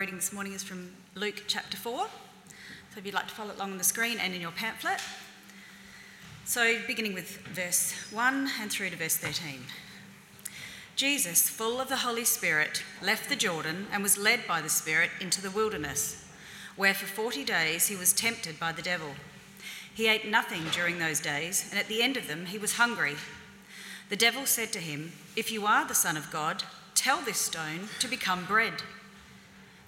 reading this morning is from Luke chapter 4. So if you'd like to follow along on the screen and in your pamphlet. So beginning with verse 1 and through to verse 13. Jesus, full of the Holy Spirit, left the Jordan and was led by the Spirit into the wilderness, where for 40 days he was tempted by the devil. He ate nothing during those days, and at the end of them he was hungry. The devil said to him, If you are the Son of God, tell this stone to become bread.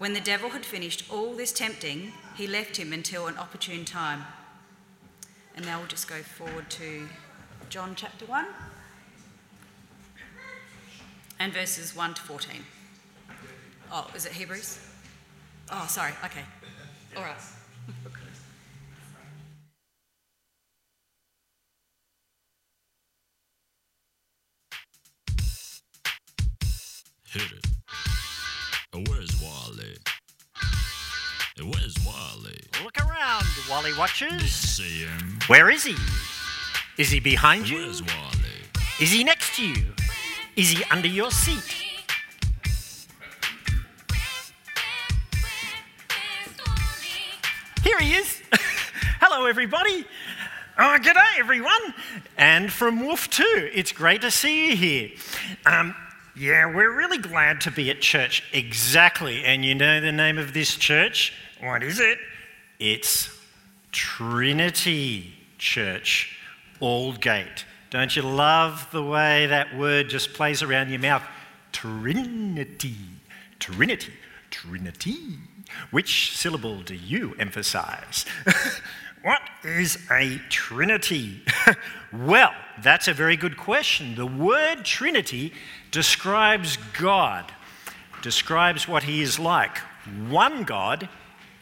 When the devil had finished all this tempting, he left him until an opportune time. And now we'll just go forward to John chapter 1 and verses 1 to 14. Oh, is it Hebrews? Oh, sorry. Okay. All right. Where's Wally? Look around, Wally watchers. See him. Where is he? Is he behind you? Where's Wally? Is he next to you? Is he under your seat? Here he is. Hello, everybody. Oh, g'day, everyone. And from Wolf too. It's great to see you here. Um, yeah, we're really glad to be at church. Exactly. And you know the name of this church? What is it? It's Trinity Church, Aldgate. Don't you love the way that word just plays around your mouth? Trinity, Trinity, Trinity. Which syllable do you emphasize? what is a Trinity? well, that's a very good question. The word Trinity describes God, describes what he is like. One God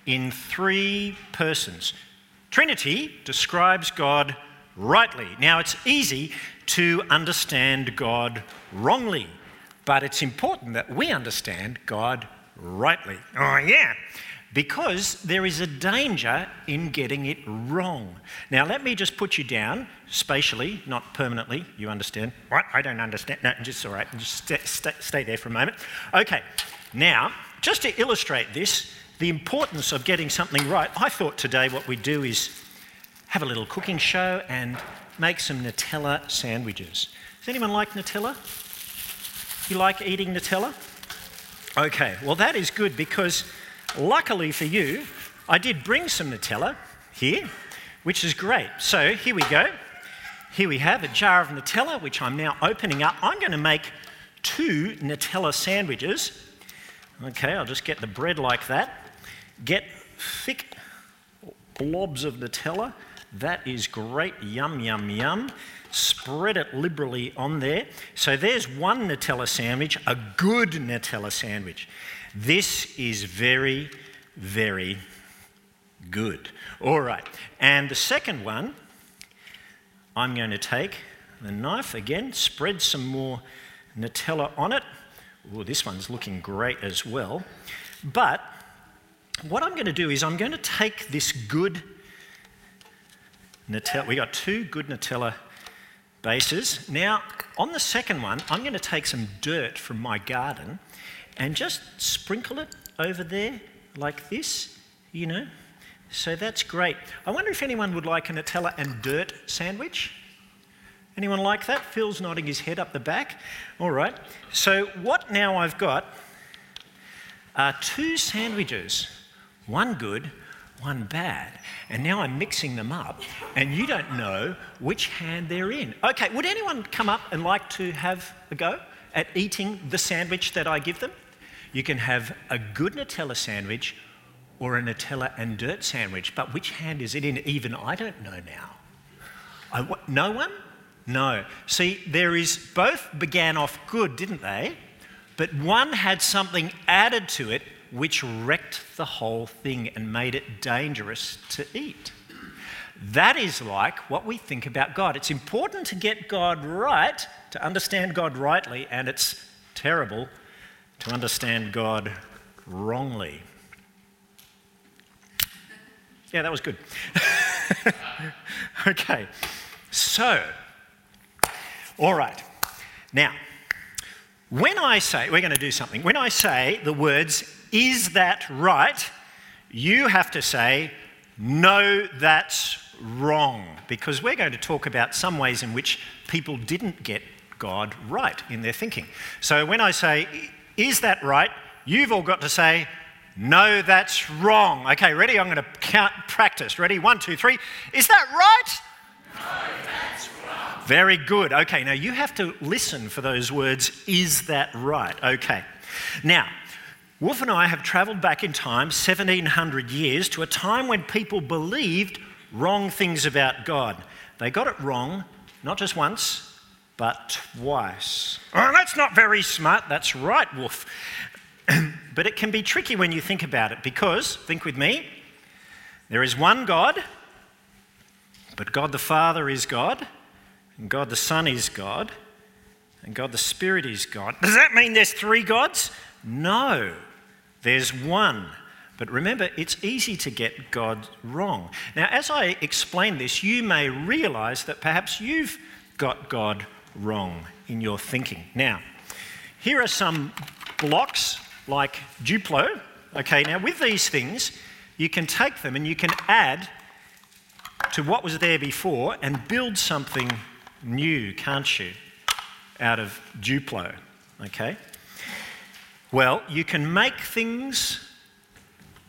in three persons. Trinity describes God rightly. Now, it's easy to understand God wrongly, but it's important that we understand God rightly. Oh, yeah. Because there is a danger in getting it wrong. Now, let me just put you down spatially, not permanently. You understand? What? I don't understand. No, just all right. Just stay, stay, stay there for a moment. Okay. Now, just to illustrate this, the importance of getting something right, I thought today what we'd do is have a little cooking show and make some Nutella sandwiches. Does anyone like Nutella? You like eating Nutella? Okay, well, that is good because luckily for you, I did bring some Nutella here, which is great. So here we go. Here we have a jar of Nutella, which I'm now opening up. I'm going to make two Nutella sandwiches. Okay, I'll just get the bread like that. Get thick blobs of Nutella. That is great. Yum, yum, yum. Spread it liberally on there. So there's one Nutella sandwich, a good Nutella sandwich. This is very, very good. All right. And the second one, I'm going to take the knife again, spread some more Nutella on it. Oh, this one's looking great as well. But what I'm going to do is I'm going to take this good Nutella. We got two good Nutella bases. Now, on the second one, I'm going to take some dirt from my garden and just sprinkle it over there like this, you know. So that's great. I wonder if anyone would like a Nutella and dirt sandwich. Anyone like that? Phil's nodding his head up the back. All right. So, what now I've got are two sandwiches one good, one bad. And now I'm mixing them up, and you don't know which hand they're in. Okay, would anyone come up and like to have a go at eating the sandwich that I give them? You can have a good Nutella sandwich or a Nutella and dirt sandwich, but which hand is it in? Even I don't know now. I, what, no one? No. See, there is, both began off good, didn't they? But one had something added to it which wrecked the whole thing and made it dangerous to eat. That is like what we think about God. It's important to get God right, to understand God rightly, and it's terrible to understand God wrongly. Yeah, that was good. okay, so, all right. Now, when I say, we're going to do something, when I say the words, is that right? You have to say, no, that's wrong. Because we're going to talk about some ways in which people didn't get God right in their thinking. So when I say, is that right? You've all got to say, no, that's wrong. Okay, ready? I'm going to count, practice. Ready? One, two, three. Is that right? No, that's wrong. Very good. Okay, now you have to listen for those words, is that right? Okay. Now, Wolf and I have travelled back in time 1700 years to a time when people believed wrong things about God. They got it wrong, not just once, but twice. Oh, that's not very smart. That's right, Wolf. but it can be tricky when you think about it because, think with me, there is one God, but God the Father is God, and God the Son is God, and God the Spirit is God. Does that mean there's three gods? No, there's one. But remember, it's easy to get God wrong. Now, as I explain this, you may realize that perhaps you've got God wrong in your thinking. Now, here are some blocks like Duplo. Okay, now with these things, you can take them and you can add to what was there before and build something new, can't you, out of Duplo. Okay? Well, you can make things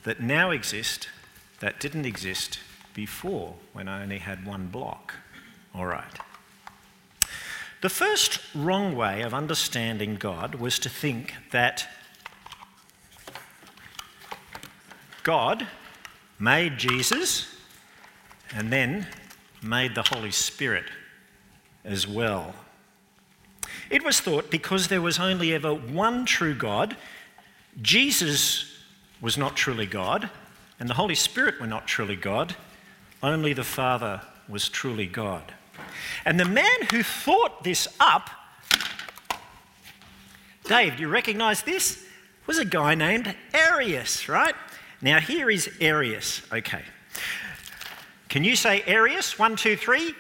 that now exist that didn't exist before when I only had one block. All right. The first wrong way of understanding God was to think that God made Jesus and then made the Holy Spirit as well. It was thought because there was only ever one true God, Jesus was not truly God, and the Holy Spirit were not truly God, only the Father was truly God. And the man who thought this up, Dave, do you recognize this? Was a guy named Arius, right? Now, here is Arius. Okay. Can you say Arius? One, two, three.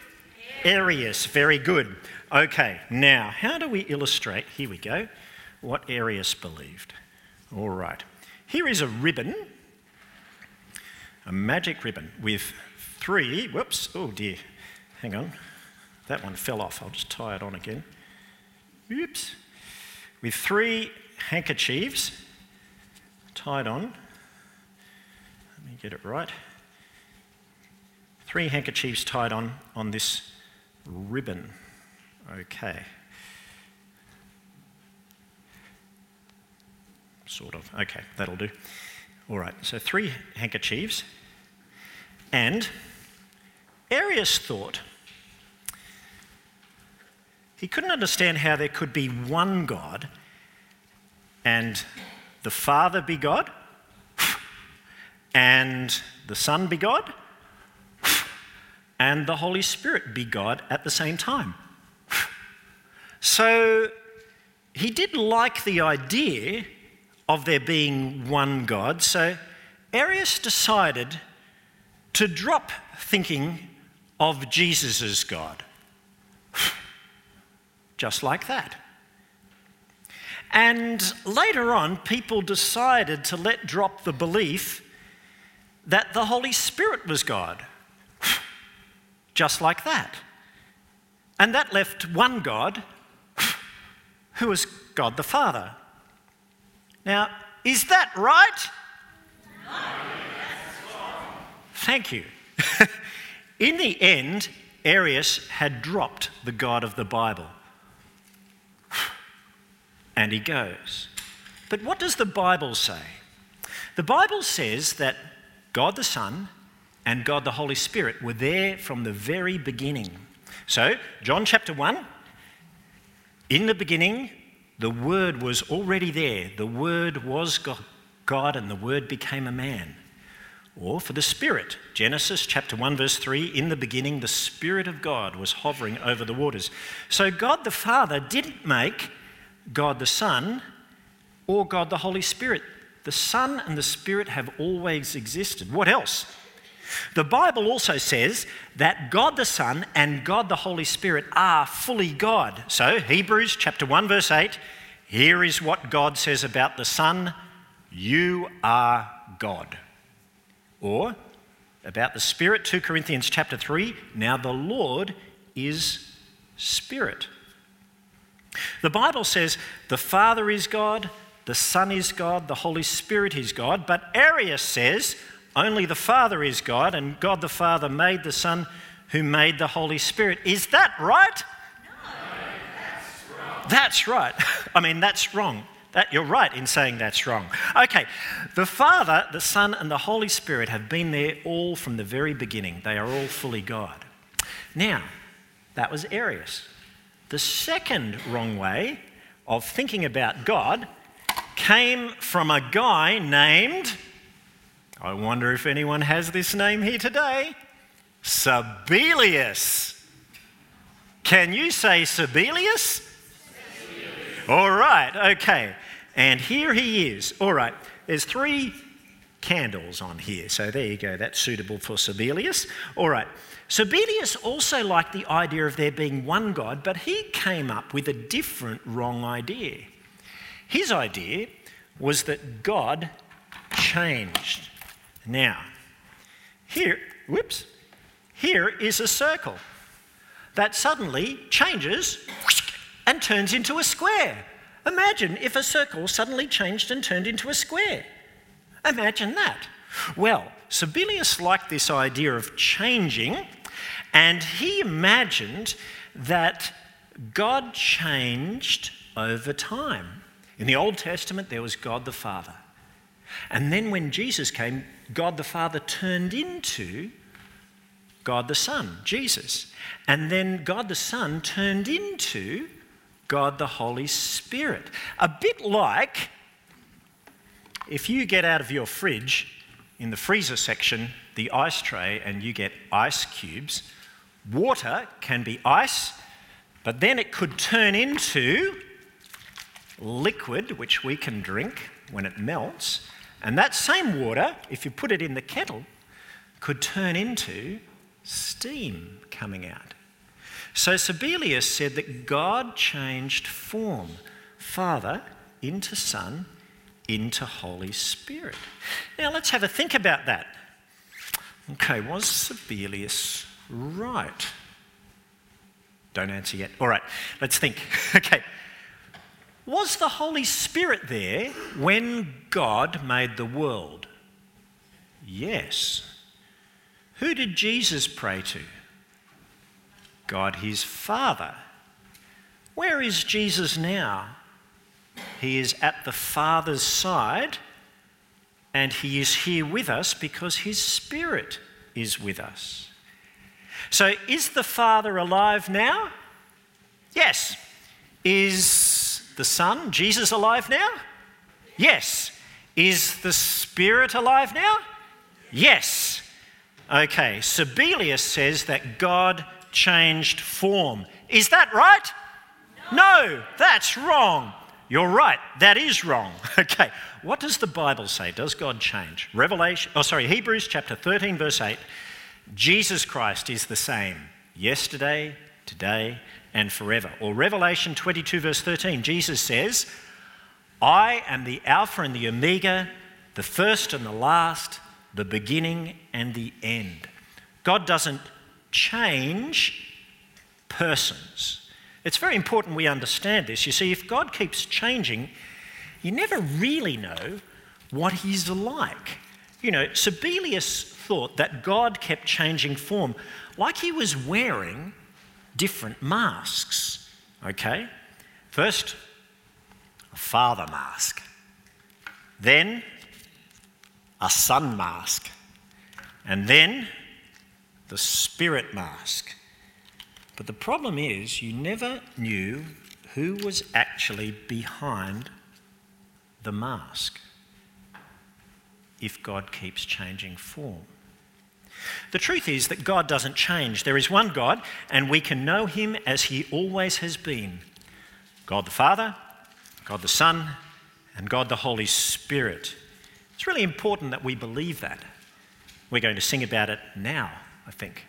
Arius. Very good. Okay. Now, how do we illustrate? Here we go. What Arius believed. All right. Here is a ribbon, a magic ribbon with three. Whoops. Oh dear. Hang on. That one fell off. I'll just tie it on again. Oops. With three handkerchiefs tied on Let me get it right. Three handkerchiefs tied on on this ribbon. Okay. Sort of. Okay, that'll do. All right, so three handkerchiefs. And Arius thought he couldn't understand how there could be one God and the Father be God and the Son be God, and the Holy Spirit be God at the same time. So he did like the idea of there being one God, so Arius decided to drop thinking of Jesus as God. Just like that. And later on, people decided to let drop the belief that the Holy Spirit was God. Just like that. And that left one God, who was God the Father. Now, is that right? Thank you. In the end, Arius had dropped the God of the Bible. And he goes. But what does the Bible say? The Bible says that God the Son and God the Holy Spirit were there from the very beginning. So, John chapter 1, in the beginning, the Word was already there. The Word was God, and the Word became a man. Or for the Spirit, Genesis chapter 1, verse 3 In the beginning, the Spirit of God was hovering over the waters. So, God the Father didn't make God the Son or God the Holy Spirit. The Son and the Spirit have always existed. What else? The Bible also says that God the Son and God the Holy Spirit are fully God. So, Hebrews chapter 1 verse 8, here is what God says about the Son, you are God. Or about the Spirit, 2 Corinthians chapter 3, now the Lord is Spirit. The Bible says the Father is God, the Son is God, the Holy Spirit is God, but Arius says only the Father is God, and God the Father made the Son who made the Holy Spirit. Is that right? No, that's wrong. That's right. I mean, that's wrong. That, you're right in saying that's wrong. Okay, the Father, the Son, and the Holy Spirit have been there all from the very beginning. They are all fully God. Now, that was Arius. The second wrong way of thinking about God came from a guy named I wonder if anyone has this name here today Sabellius. Can you say Sabellius? All right, okay. And here he is. All right, there's three candles on here. So there you go, that's suitable for Sabellius. All right. Sabellius also liked the idea of there being one God, but he came up with a different wrong idea. His idea was that God changed. Now, here, whoops, here is a circle that suddenly changes and turns into a square. Imagine if a circle suddenly changed and turned into a square. Imagine that. Well, Sabellius liked this idea of changing, and he imagined that God changed over time. In the Old Testament, there was God the Father. And then when Jesus came, God the Father turned into God the Son, Jesus. And then God the Son turned into God the Holy Spirit. A bit like if you get out of your fridge in the freezer section the ice tray and you get ice cubes, water can be ice, but then it could turn into liquid, which we can drink when it melts. And that same water, if you put it in the kettle, could turn into steam coming out. So Sabellius said that God changed form, Father into Son into Holy Spirit. Now let's have a think about that. Okay, was Sabellius right? Don't answer yet. All right, let's think. okay. Was the Holy Spirit there when God made the world? Yes. Who did Jesus pray to? God his Father. Where is Jesus now? He is at the Father's side and he is here with us because his Spirit is with us. So, is the Father alive now? Yes. Is the Son, Jesus, alive now? Yes. Is the Spirit alive now? Yes. Okay, Sabellius says that God changed form. Is that right? No, no that's wrong. You're right, that is wrong. Okay, what does the Bible say? Does God change? Revelation, oh sorry, Hebrews chapter 13, verse 8. Jesus Christ is the same yesterday, today, and forever. Or Revelation 22, verse 13, Jesus says, I am the Alpha and the Omega, the first and the last, the beginning and the end. God doesn't change persons. It's very important we understand this. You see, if God keeps changing, you never really know what he's like. You know, Sabellius thought that God kept changing form, like he was wearing different masks. Okay? First, a father mask, then, a son mask, and then the spirit mask. But the problem is, you never knew who was actually behind the mask if God keeps changing form. The truth is that God doesn't change. There is one God, and we can know him as he always has been God the Father, God the Son, and God the Holy Spirit. It's really important that we believe that. We're going to sing about it now, I think.